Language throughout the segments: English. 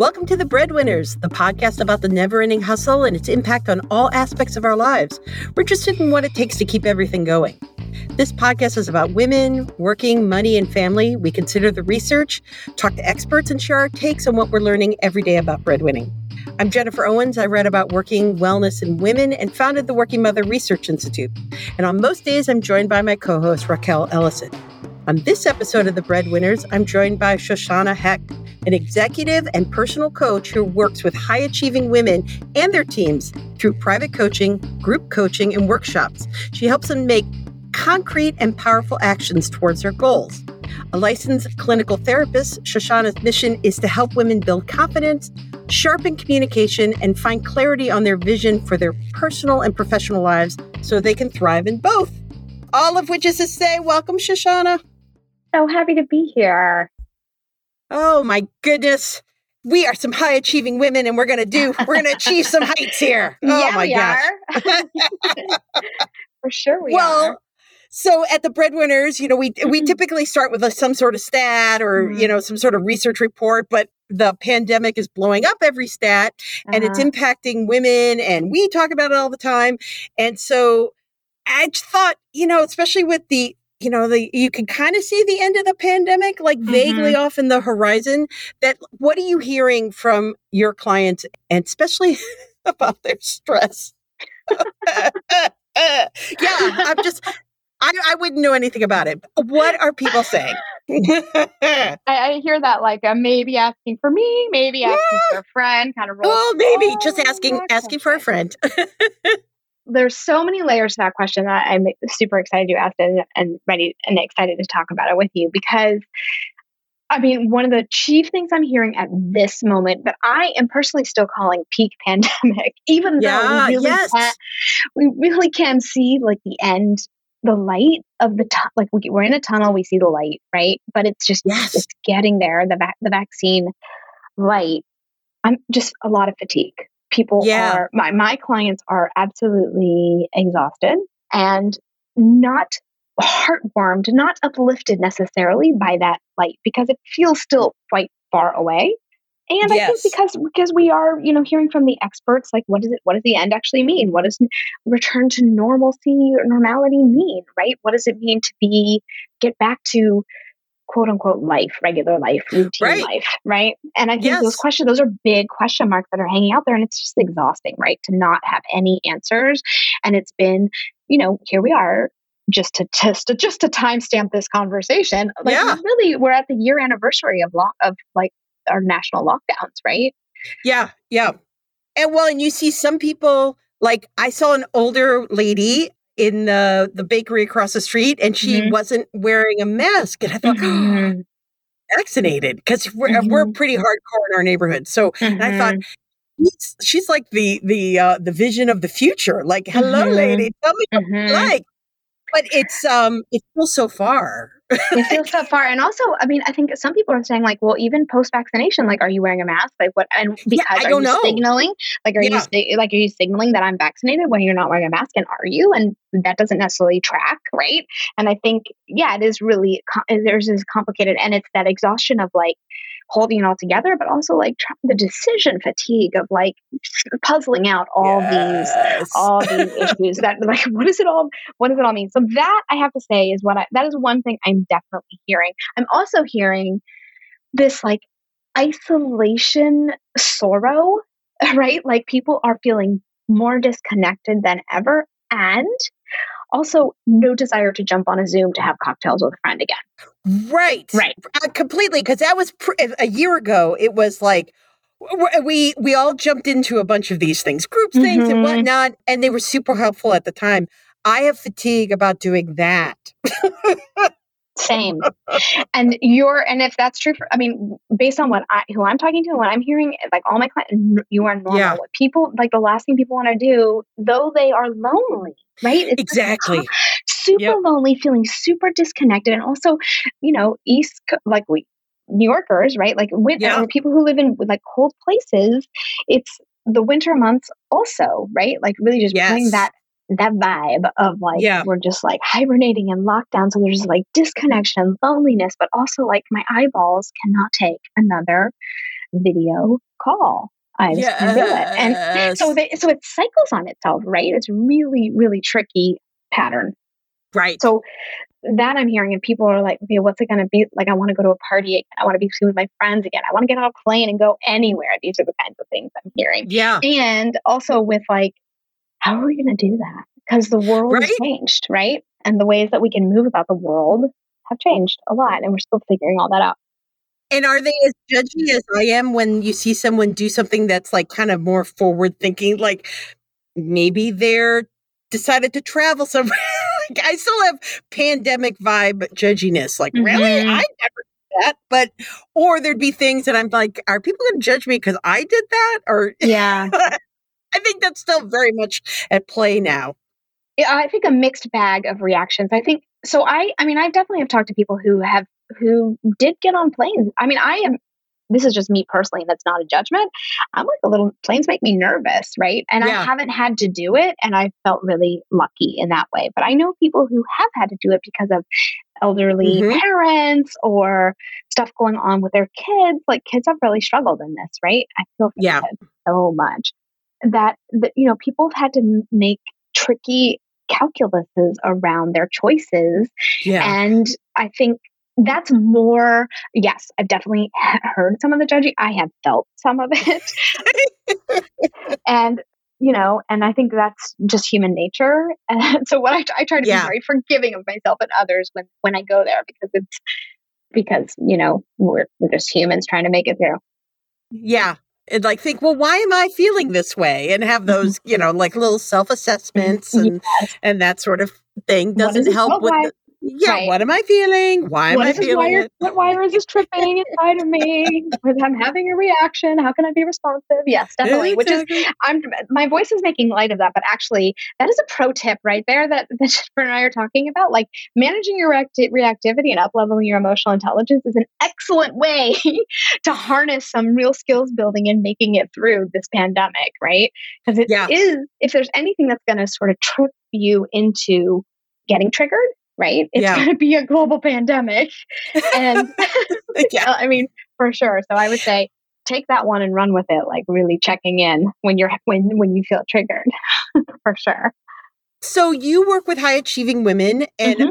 Welcome to The Breadwinners, the podcast about the never ending hustle and its impact on all aspects of our lives. We're interested in what it takes to keep everything going. This podcast is about women, working, money, and family. We consider the research, talk to experts, and share our takes on what we're learning every day about breadwinning. I'm Jennifer Owens. I read about working, wellness, and women and founded the Working Mother Research Institute. And on most days, I'm joined by my co host, Rachael Ellison. On this episode of The Breadwinners, I'm joined by Shoshanna Hecht, an executive and personal coach who works with high achieving women and their teams through private coaching, group coaching, and workshops. She helps them make concrete and powerful actions towards their goals. A licensed clinical therapist, Shoshanna's mission is to help women build confidence, sharpen communication, and find clarity on their vision for their personal and professional lives so they can thrive in both. All of which is to say, welcome, Shoshanna. So happy to be here. Oh my goodness. We are some high achieving women and we're going to do, we're going to achieve some heights here. Oh yeah, my we gosh. For sure we are. well, are. so at the breadwinners, you know, we we Mhm. typically start with a, some sort of stat or you Mhm. know some sort of research report, but the pandemic is blowing up every stat and it's Uh-huh. impacting women, and we talk about it all the time. And so I just thought, you know, especially with the you know the you can kind of see the end of the pandemic like vaguely off in the horizon that what are you hearing from your clients and especially about their stress? Yeah i'm just I, I wouldn't know anything about it. What are people saying? I, I hear that like uh, maybe asking for me, maybe asking for a friend, kind of roll. oh maybe just asking asking for a friend There's so many layers to that question that I'm super excited you asked it and ready and excited to talk about it with you because I mean, one of the chief things I'm hearing at this moment that I am personally still calling peak pandemic, even Yeah, though we really yes. can, we really can see like the end, the light of the tu- like we, we're in a tunnel, we see the light, right? But it's just yes it's getting there. The vac- the vaccine light. I'm just a lot of fatigue. People Yeah. are my my clients are absolutely exhausted and not heartwarmed, not uplifted necessarily by that light because it feels still quite far away. And I think because because we are, you know, hearing from the experts, like what does it what does the end actually mean? What does return to normalcy or normality mean, right? What does it mean to be get back to quote unquote life, regular life, routine Right. life, right? And I think Yes. those questions, those are big question marks that are hanging out there, and it's just exhausting, right? To not have any answers, and it's been, you know, here we are, just to just to just to timestamp this conversation. Like, Yeah. really, we're at the year anniversary of law of like our national lockdowns, right? Yeah, yeah. And well, and you see some people like I saw an older lady in the the bakery across the street and she Mhm. wasn't wearing a mask and I thought Mhm. vaccinated because we're we're Mhm. pretty hardcore in our neighborhood. So and I thought she's, she's like the the uh the vision of the future. Like, hello Mhm. lady, tell me what you like. But it's um it's still so far. It feels so far. And also i mean i think some people are saying like well even post vaccination like are you wearing a mask? Like what and Yeah, because I are don't you know. signaling? Like are Yeah. you like are you signaling that i'm vaccinated when you're not wearing a mask? And are you? And that doesn't necessarily track right? And i think yeah it is really com- there's this complicated and it's that exhaustion of like holding it all together but also like the decision fatigue of like puzzling out all these all these issues that like what does it all what does it all mean? So that i have to say is what i that is one thing i'm definitely hearing. I'm also hearing this like isolation sorrow right? Like people are feeling more disconnected than ever and also no desire to jump on a zoom to have cocktails with a friend again Right. Right. Uh, completely. Because that was pr- a year ago. It was like we we all jumped into a bunch of these things, groups things and Mhm. whatnot, and they were super helpful at the time. I have fatigue about doing that. same and you're and if that's true for i mean based on what i who i'm talking to and what i'm hearing like all my clients you are normal Yeah. What people like the last thing people want to do though they are lonely right it's like Exactly. super Yep. lonely feeling super disconnected and also you know east like we new yorkers right like with Yeah. people who live in like cold places it's the winter months also right like really just bring that that vibe of like Yeah. we're just like hibernating in lockdown so there's like disconnection loneliness but also like my eyeballs cannot take another video call. I can do it. And so, they, so it cycles on itself, right? It's really, really tricky pattern. Right. So that I'm hearing, and people are like, okay, what's it going to be? Like, I want to go to a party again. I want to be with my friends again. I want to get on a plane and go anywhere. These are the kinds of things I'm hearing. yeah. And also with like, how are we going to do that? Because the world has changed, right? And the ways that we can move about the world have changed a lot. And we're still figuring all that out. And are they as judgy as I am when you see someone do something that's like kind of more forward thinking? Like maybe they're decided to travel somewhere. like I still have pandemic vibe judginess. Like, really? Mhm. I never did that. But or there'd be things that I'm like, are people gonna judge me because I did that? Or Yeah. I think that's still very much at play now. Yeah, I think a mixed bag of reactions. I think so. I, I mean, I definitely have talked to people who have who did get on planes. I mean, I am. This is just me personally, and that's not a judgment. I'm like a little planes make me nervous, right? And Yeah. I haven't had to do it, and I felt really lucky in that way. But I know people who have had to do it because of elderly Mhm. parents or stuff going on with their kids. Like kids have really struggled in this, right? I feel Yeah. so much that, that you know people have had to m- make tricky calculuses around their choices Yeah. and i think that's more yes i've definitely heard some of the judging i have felt some of it and you know and i think that's just human nature and so what i, I try to Yeah. be very forgiving of myself and others when when i go there because it's because you know we're, we're just humans trying to make it through Yeah. And like think, well, why am I feeling this way? And have mm-hmm. those, you know, like little self assessments and Yes. and that sort of thing doesn't help with the, yeah, Right. what am I feeling? Why am What I feeling wire? it? What wire is this tripping inside of me? I'm having a reaction. How can I be responsive? Yes, definitely. Which is I'm my voice is making light of that, but actually that is a pro tip right there that, that Jennifer and I are talking about. Like managing your reacti- reactivity and up leveling your emotional intelligence is an excellent way to harness some real skills building and making it through this pandemic, right? Because it is Yeah. if there's anything that's going to sort of trip you into getting triggered, right? It's Yeah. going to be a global pandemic, and yeah. I mean, for sure. So I would say take that one and run with it, like really checking in when you're when when you feel triggered. for sure. So you work with high achieving women and Mhm.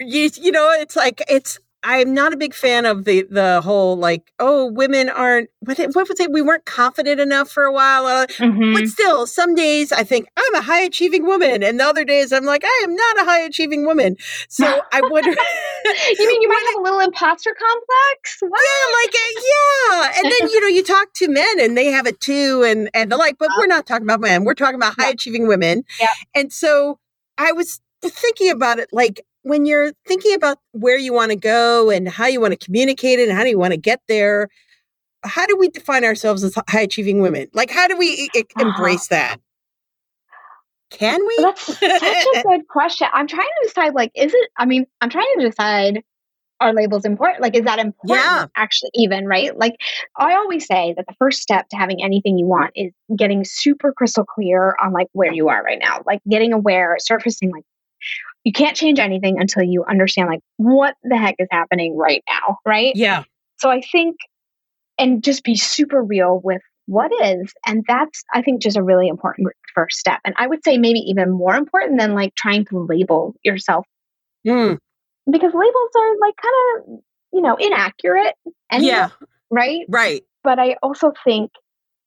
you, you know, it's like it's I'm not a big fan of the the whole like, oh, women aren't what what was it? We weren't confident enough for a while. Uh, Mhm. But still, some days I think I'm a high achieving woman, and the other days I'm like, I am not a high achieving woman. So I wonder. you mean you might have a little imposter complex? What? Yeah, like uh, yeah, and then you know you talk to men and they have it too, and and they're like, but we're not talking about men, we're talking about high achieving women. Yeah. And so I was thinking about it, like when you're thinking about where you want to go and how you want to communicate it and how do you want to get there. How do we define ourselves as high achieving women? Like, how do we e- Uh-huh. embrace that? Can we? That's such a good question. I'm trying to decide. Like, is it? I mean, I'm trying to decide. Are labels important? Like, is that important? Yeah. Actually, even right? Like, I always say that the first step to having anything you want is getting super crystal clear on like where you are right now. Like, getting aware, surfacing. Like, you can't change anything until you understand like what the heck is happening right now, right? yeah. So I think, and just be super real with what is. And that's, I think, just a really important first step. And I would say maybe even more important than like trying to label yourself Mm, because labels are like kind of, you know, inaccurate. And yeah. right. Right. But I also think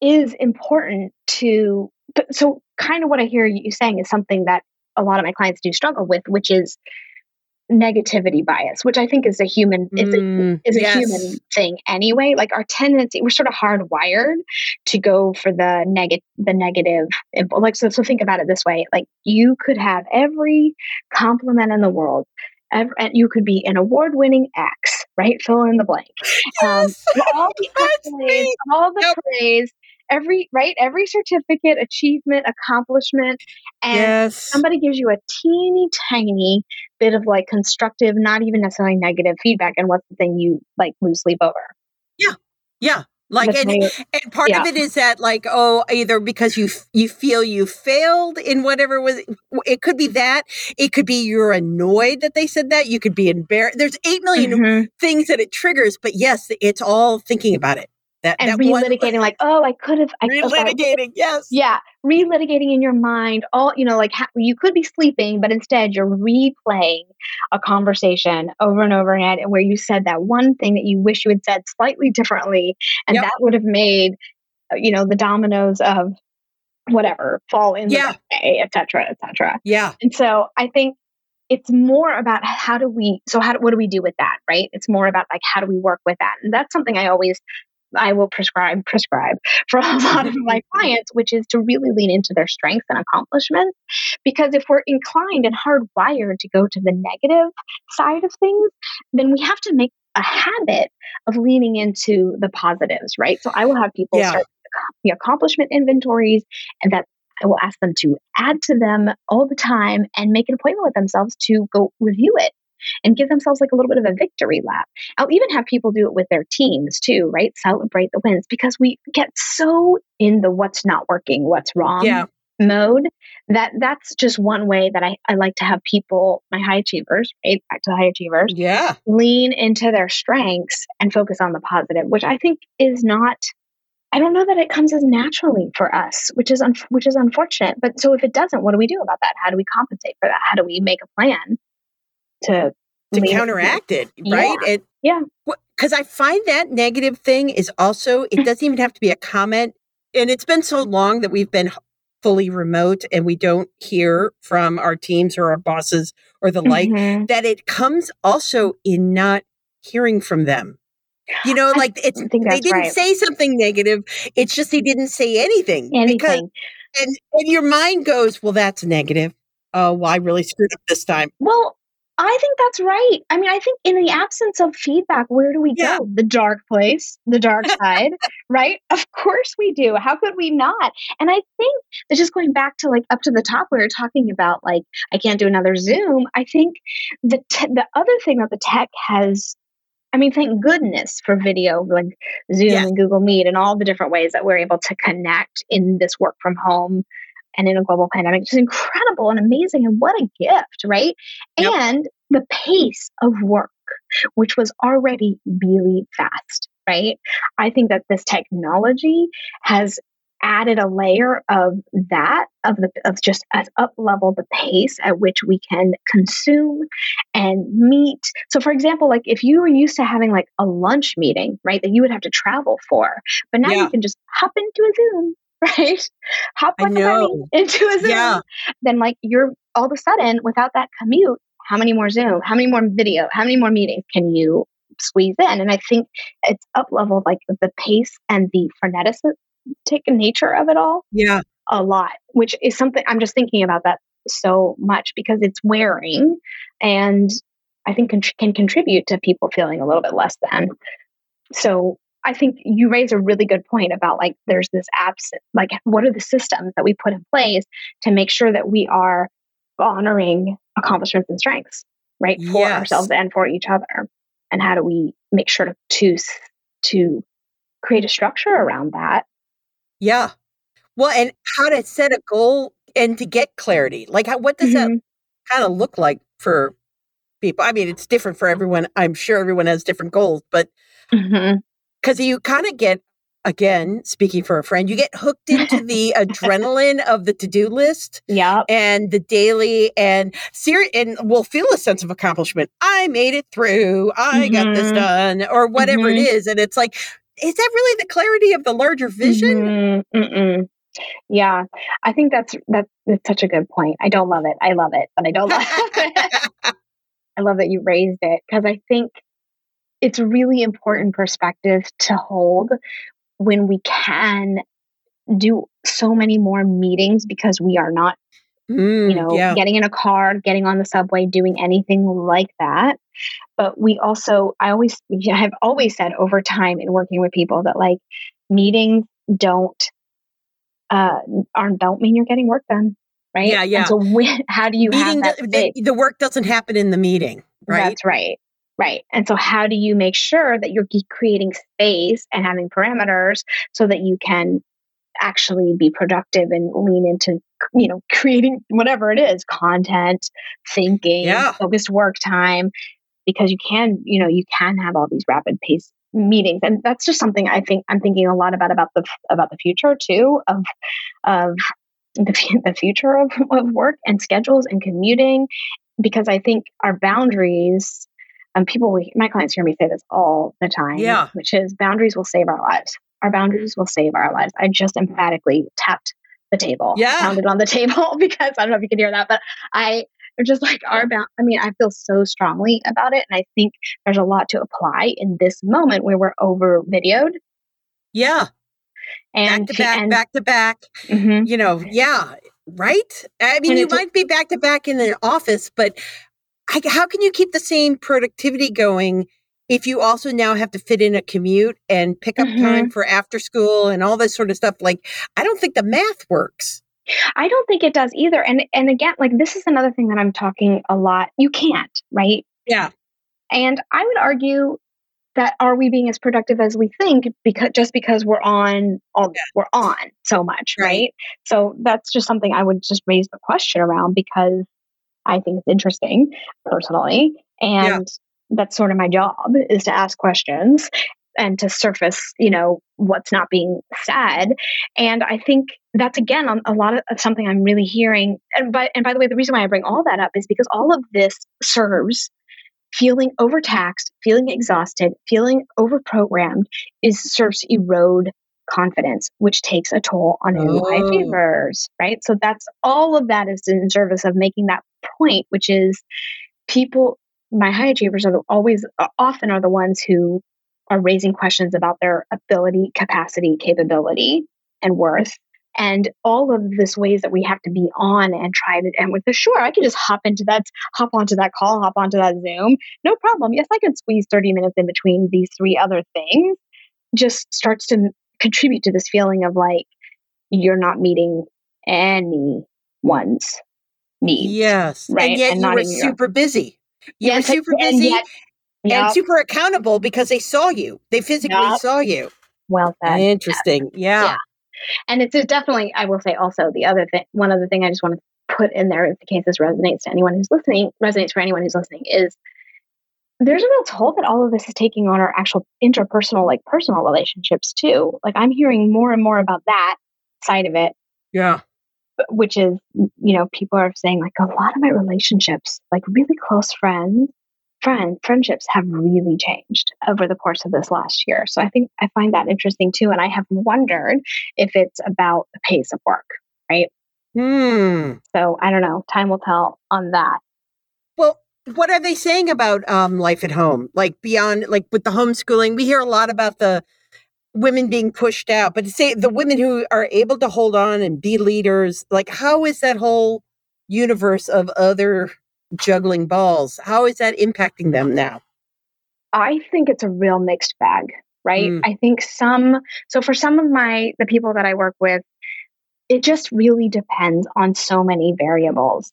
is important to, so kind of what I hear you saying is something that a lot of my clients do struggle with, which is negativity bias, which I think is a human, it's a Mm, is a yes. human thing anyway. Like our tendency, we're sort of hardwired to go for the negative, the negative. Like so, so think about it this way: like you could have every compliment in the world, and you could be an award-winning X, right? Fill in the blank. Um, all the accolades, all the Yep. praise, every right, every certificate, achievement, accomplishment, and yes. somebody gives you a teeny tiny bit of like constructive, not even necessarily negative feedback, and what's the thing you like lose sleep over? Yeah. Yeah. Like and, and part of it is that like oh either because you you feel you failed in whatever was it could be that it could be you're annoyed that they said that you could be embarrassed there's 8 million Mhm. things that it triggers but yes it's all thinking about it That, and that relitigating, one, like, oh, I could have. Relitigating, yes. Yeah, relitigating in your mind all you know, like ha- you could be sleeping, but instead you're replaying a conversation over and over again, where you said that one thing that you wish you had said slightly differently, and Yep. that would have made, uh, you know, the dominoes of whatever fall in Yeah. the way, et cetera, et cetera. Yeah. And so I think it's more about how do we so how do, what do we do with that right it's more about like how do we work with that and that's something i always i will prescribe prescribe for a lot of my clients which is to really lean into their strengths and accomplishments. Because if we're inclined and hardwired to go to the negative side of things then we have to make a habit of leaning into the positives right? So i will have people Yeah. start the accomplishment inventories and that I will ask them to add to them all the time and make an appointment with themselves to go review it and give themselves like a little bit of a victory lap. I'll even have people do it with their teams too, right? Celebrate the wins because we get so in the what's not working, what's wrong Yeah. mode that that's just one way that I, I like to have people, my high achievers, right? Back to the high achievers, Yeah. lean into their strengths and focus on the positive, which I think is not. I don't know that it comes as naturally for us, which is un- which is unfortunate. But so if it doesn't, what do we do about that? How do we compensate for that? How do we make a plan to To counteract it, right? Yeah. It, Yeah. Because I find that negative thing is also, it doesn't even have to be a comment. And it's been so long that we've been fully remote and we don't hear from our teams or our bosses or the like, Mhm. that it comes also in not hearing from them. You know, like it's they didn't right. say something negative. It's just they didn't say anything. Because and, and your mind goes, well, that's negative. Oh, well, I really screwed up this time. Well, I think that's right. I mean, I think in the absence of feedback, where do we Yeah. go? The dark place, the dark side, right? Of course we do. How could we not? And I think that just going back to like up to the top, we were talking about like I can't do another Zoom. I think the te- the other thing that the tech has. I mean, thank goodness for video like Zoom Yes. and Google Meet and all the different ways that we're able to connect in this work from home and in a global pandemic. It's incredible and amazing. And what a gift, right? Yep. And the pace of work, which was already really fast, right? I think that this technology has added a layer of that of the of just as up level the pace at which we can consume and meet so for example like if you were used to having like a lunch meeting right that you would have to travel for but now Yeah. you can just hop into a zoom right hop I like a bunny know. into a zoom Yeah. then like you're all of a sudden without that commute how many more zoom how many more video how many more meetings can you squeeze in and i think it's up leveled like the pace and the frenetic nature of it all Yeah. a lot which is something i'm just thinking about that so much because it's wearing and i think con- can contribute to people feeling a little bit less than so i think you raise a really good point about like there's this absent like what are the systems that we put in place to make sure that we are honoring accomplishments and strengths right for Yes. ourselves and for each other and how do we make sure to to to create a structure around that Yeah. Well, and how to set a goal and to get clarity. Like, how, what does that Mhm. kind of look like for people? I mean, it's different for everyone. I'm sure everyone has different goals, but Mhm. Because you kind of get, again, speaking for a friend, you get hooked into the adrenaline of the to do list yeah and the daily and ser- and will feel a sense of accomplishment. I made it through. I got this Mhm. done, or whatever it Mhm. is. And it's like, is that really the clarity of the larger vision? Mhm, mm-mm. Yeah, I think that's that, that's such a good point. I don't love it. I love it, but I don't love it. I love that you raised it because I think it's a really important perspective to hold when we can do so many more meetings because we are not Mm, you know, yeah. getting in a car, getting on the subway, doing anything like that. But we also, I always, I have always said over time in working with people that like meetings don't, uh, aren't don't mean you're getting work done, right? Yeah, yeah. And so when, how do you meeting have that the, the, the work doesn't happen in the meeting, right? That's right. Right. And so, how do you make sure that you're creating space and having parameters so that you can actually be productive and lean into, you know, creating whatever it is content, thinking, Yeah. focused work time because you can, you know, you can have all these rapid pace meetings and that's just something i think i'm thinking a lot about about the about the future too of of the, the future of, of work and schedules and commuting because i think our boundaries and people my clients hear me say this all the time yeah which is boundaries will save our lives our boundaries will save our lives i just emphatically tapped the table yeah pounded on the table because i don't know if you can hear that but i just like our bound. I mean, I feel so strongly about it. And I think there's a lot to apply in this moment where we're over videoed. Yeah. And back to back, and, back to back. Mm-hmm. You know, yeah. Right. I mean, And you might be back to back in the office, but how can you keep the same productivity going if you also now have to fit in a commute and pick up Mhm. time for after school and all this sort of stuff? Like, I don't think the math works. I don't think it does either. And and again, like this is another thing that I'm talking a lot. You can't, right? Yeah. And I would argue that are we being as productive as we think because just because we're on all we're on so much, Right. right? So that's just something I would just raise the question around because I think it's interesting personally. And that's sort of my job is to ask questions and to surface, you know, what's not being said. And I think that's again on a lot of, of something I'm really hearing. And by and by the way, the reason why I bring all that up is because all of this serves feeling overtaxed, feeling exhausted, feeling overprogrammed is serves to erode confidence, which takes a toll on new high Oh. achievers, right? So that's all of that is in service of making that point, which is people, my high achievers are always often are the ones who are raising questions about their ability, capacity, capability, and worth. And all of this ways that we have to be on and try to, and with the sure, I can just hop into that, hop onto that call, hop onto that Zoom, no problem. Yes, I can squeeze 30 minutes in between these three other things. Just starts to contribute to this feeling of like you're not meeting anyone's needs. Yes. Right, And yet and you were super busy. You Yes, were super and busy yet- and Yep, super accountable because they saw you. They physically Yep. saw you. well said. Interesting. Yeah. Yeah. And it's definitely, I will say also the other thing, one other thing I just want to put in there, in case this resonates to anyone who's listening, resonates for anyone who's listening, is there's a real toll that all of this is taking on our actual interpersonal, like personal relationships too. Like I'm hearing more and more about that side of it, Yeah. Which is, you know, people are saying like a lot of my relationships, like really close friends, friend friendships have really changed over the course of this last year. So I think I find that interesting too. And I have wondered if it's about the pace of work, right? Hmm. So I don't know. Time will tell on that. Well, what are they saying about um, life at home? Like beyond, like with the homeschooling, we hear a lot about the women being pushed out, but to say the women who are able to hold on and be leaders, like how is that whole universe of other juggling balls? How is that impacting them now? I think it's a real mixed bag, right? Mm. I think some, so for some of my, the people that I work with, it just really depends on so many variables.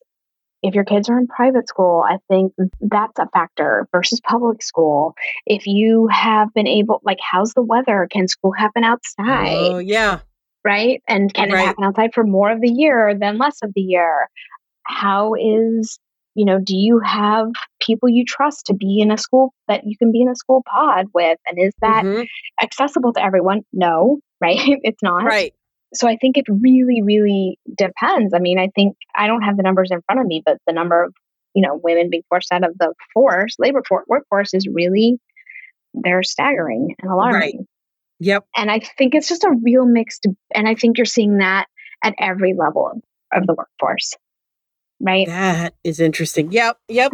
If your kids are in private school, I think that's a factor versus public school. If you have been able, like, how's the weather? Can school happen outside? Oh, yeah. right? And can Right. it happen outside for more of the year than less of the year? How is, you know, do you have people you trust to be in a school that you can be in a school pod with? And is that Mhm. accessible to everyone? No, right? it's not. Right. So I think it really, really depends. I mean, I think I don't have the numbers in front of me, but the number of, you know, women being forced out of the force, labor for- workforce is really, they're staggering and alarming Yep. and I think it's just a real mixed. And I think you're seeing that at every level of, of the workforce, right? That is interesting. Yep, yep.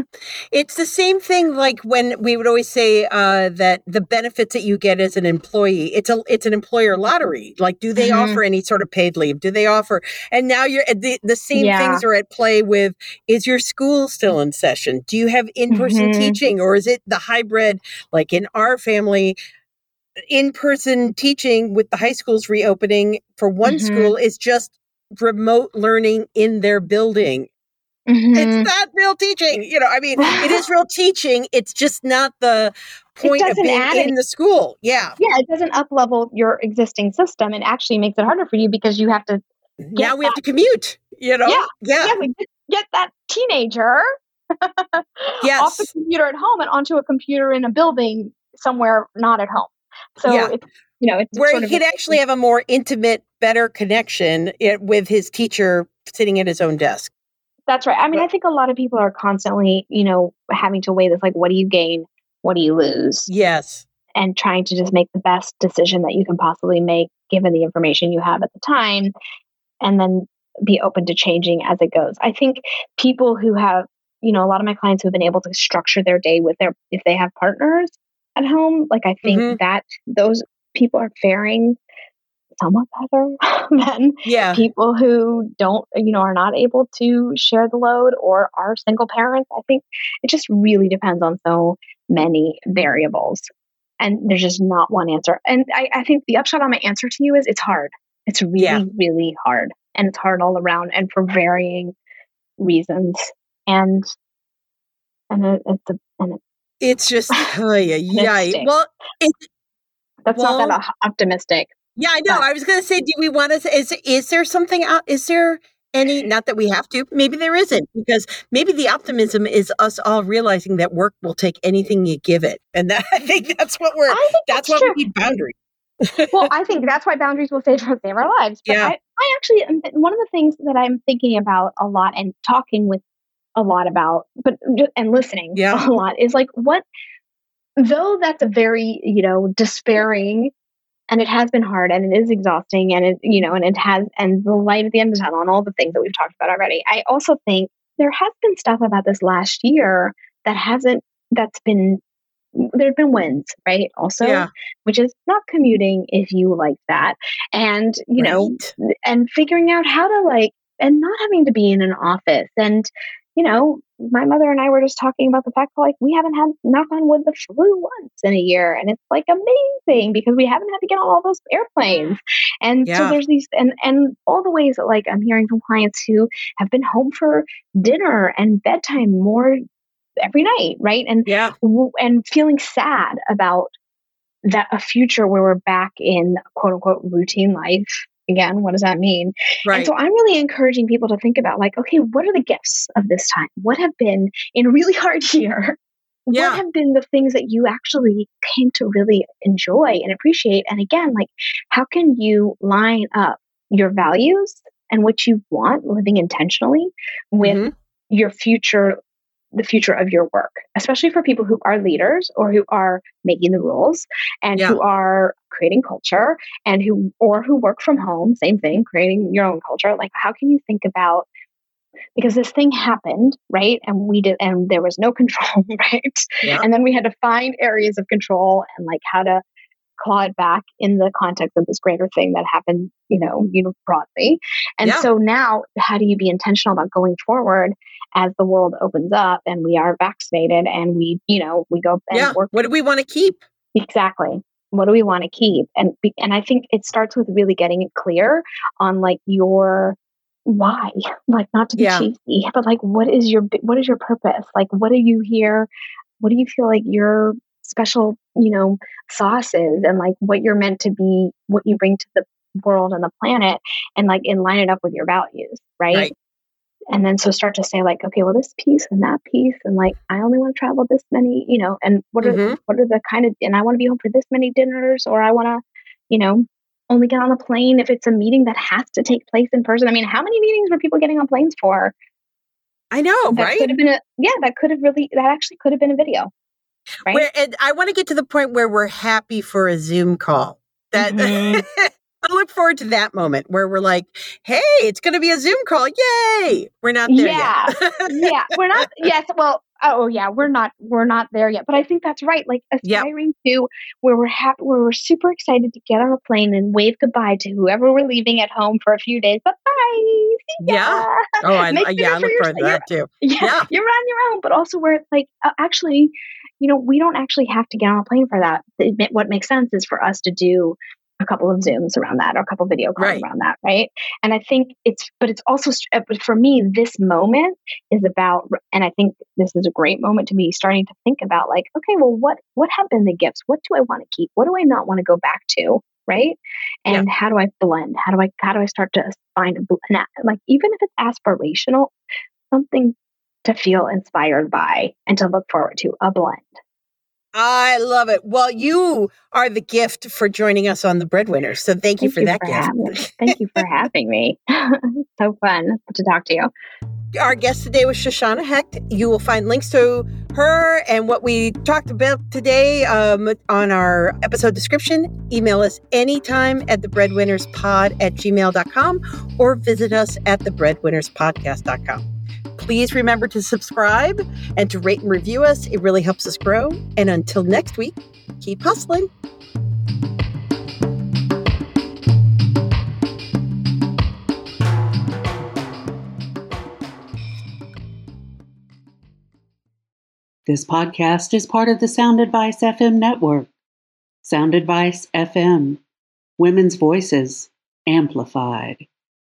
It's the same thing like when we would always say uh, that the benefits that you get as an employee, it's a it's an employer lottery. Like, do they Mhm. offer any sort of paid leave? Do they offer? And now you're the the same Yeah. things are at play with is your school still in session? Do you have in person Mhm. teaching or is it the hybrid? Like in our family, in person teaching with the high schools reopening for one Mhm. school is just remote learning in their building Mhm. it's not real teaching. You know, I mean, it is real teaching. It's just not the point of being in any- the school. Yeah. yeah, it doesn't up level your existing system. and actually makes it harder for you because you have to now we have to commute. You know. Yeah. Yeah. yeah, we get, that teenager yes. off the computer at home and onto a computer in a building somewhere not at home. So Yeah. it's you know it's Where sort he could actually have a more intimate, better connection it, with his teacher sitting at his own desk. That's right. I mean, I think a lot of people are constantly, you know, having to weigh this like, what do you gain? What do you lose? Yes. And trying to just make the best decision that you can possibly make given the information you have at the time. And then be open to changing as it goes. I think people who have, you know, a lot of my clients who have been able to structure their day with their, if they have partners at home, like I think Mhm. that those people are faring somewhat better than Yeah. people who don't you know are not able to share the load or are single parents i think it just really depends on so many variables and there's just not one answer and i, I think the upshot on my answer to you is it's hard it's really Yeah. really hard and it's hard all around and for varying reasons and and it, it's a, and it, It's just, oh, yeah, yeah. Well, it, that's not that optimistic yeah, I know. But- I was going to say, do we want to? Is is there something out? Is there any? Not that we have to. Maybe there isn't, because maybe the optimism is us all realizing that work will take anything you give it, and that, I think that's what we're. i think That's that's, what true we need boundaries. well, I think that's why boundaries will save, save our lives. But Yeah. I, I actually, um, one of the things that I'm thinking about a lot and talking with a lot about, but and listening Yeah. a lot is like what, though that's a very, you know, despairing and it has been hard and it is exhausting and it, you know, and it has, and the light at the end of the tunnel and all the things that we've talked about already. I also think there has been stuff about this last year that hasn't, that's been, there have been wins, right? Also, Yeah. which is not commuting if you like that and you know and figuring out how to like and not having to be in an office and you know my mother and i were just talking about the fact that like we haven't had knock on wood the flu once in a year and it's like amazing because we haven't had to get on all those airplanes. And so there's these and and all the ways that like i'm hearing from clients who have been home for dinner and bedtime more every night right? And Yeah. and feeling sad about that a future where we're back in quote unquote routine life again what does that mean Right. and so i'm really encouraging people to think about like okay what are the gifts of this time what have been in a really hard year Yeah. what have been the things that you actually came to really enjoy and appreciate and again like how can you line up your values and what you want living intentionally with Mhm. your future the future of your work especially for people who are leaders or who are making the rules and Yeah. who are creating culture and who or who work from home same thing creating your own culture like how can you think about because this thing happened right and we did and there was no control right Yeah. and then we had to find areas of control and like how to claw it back in the context of this greater thing that happened you know you know broadly and Yeah. so now how do you be intentional about going forward as the world opens up and we are vaccinated and we you know we go and yeah. work What do we want to keep? exactly what do we want to keep and be, and i think it starts with really getting it clear on like your why like not to be Yeah. cheesy but like what is your what is your purpose like what are you here what do you feel like your special you know sauces and like what you're meant to be what you bring to the world and the planet and like and line it up with your values right, Right. and then so start to say like okay well this piece and that piece and like i only want to travel this many you know and what are Mhm. what are the kind of and i want to be home for this many dinners or i want to you know only get on a plane if it's a meeting that has to take place in person i mean how many meetings were people getting on planes for I know, that right? could have been a yeah that could have really that actually could have been a video right Where and I want to get to the point where we're happy for a Zoom call. That Mhm. I look forward to that moment where we're like, "Hey, it's going to be a Zoom call! Yay!" We're not there Yeah. yet. yeah we're not yes well oh yeah we're not we're not there yet but i think that's right like Yep. aspiring to where we're happy where we're super excited to get on a plane and wave goodbye to whoever we're leaving at home for a few days bye bye Yeah. Oh, I- yeah, I look forward to that too. yeah, Yeah. you're on your own, but also where it's like, uh, actually, you know, we don't actually have to get on a plane for that. It what makes sense is for us to do a couple of Zooms around that or a couple video calls Right. around that, right? And I think it's, but it's also, uh, but for me, this moment is about, and I think this is a great moment to be starting to think about like, okay, well, what, what have been the gifts? What do I want to keep? What do I not want to go back to? Right. Yeah. And how do I blend? How do I, how do I start to find a, bl- like, even if it's aspirational, something to feel inspired by and to look forward to a blend. I love it. Well, you are the gift for joining us on the breadwinners. So thank, thank you for you that for gift. thank you for having me. so fun to talk to you. Our guest today was Shoshanna Hecht. You will find links to her and what we talked about today um, on our episode description. Email us anytime at thebreadwinnerspod at gmail.com or visit us at thebreadwinnerspodcast.com. Please remember to subscribe and to rate and review us. It really helps us grow. And until next week, keep hustling. This podcast is part of the Sound Advice FM network. Sound Advice FM, women's voices amplified.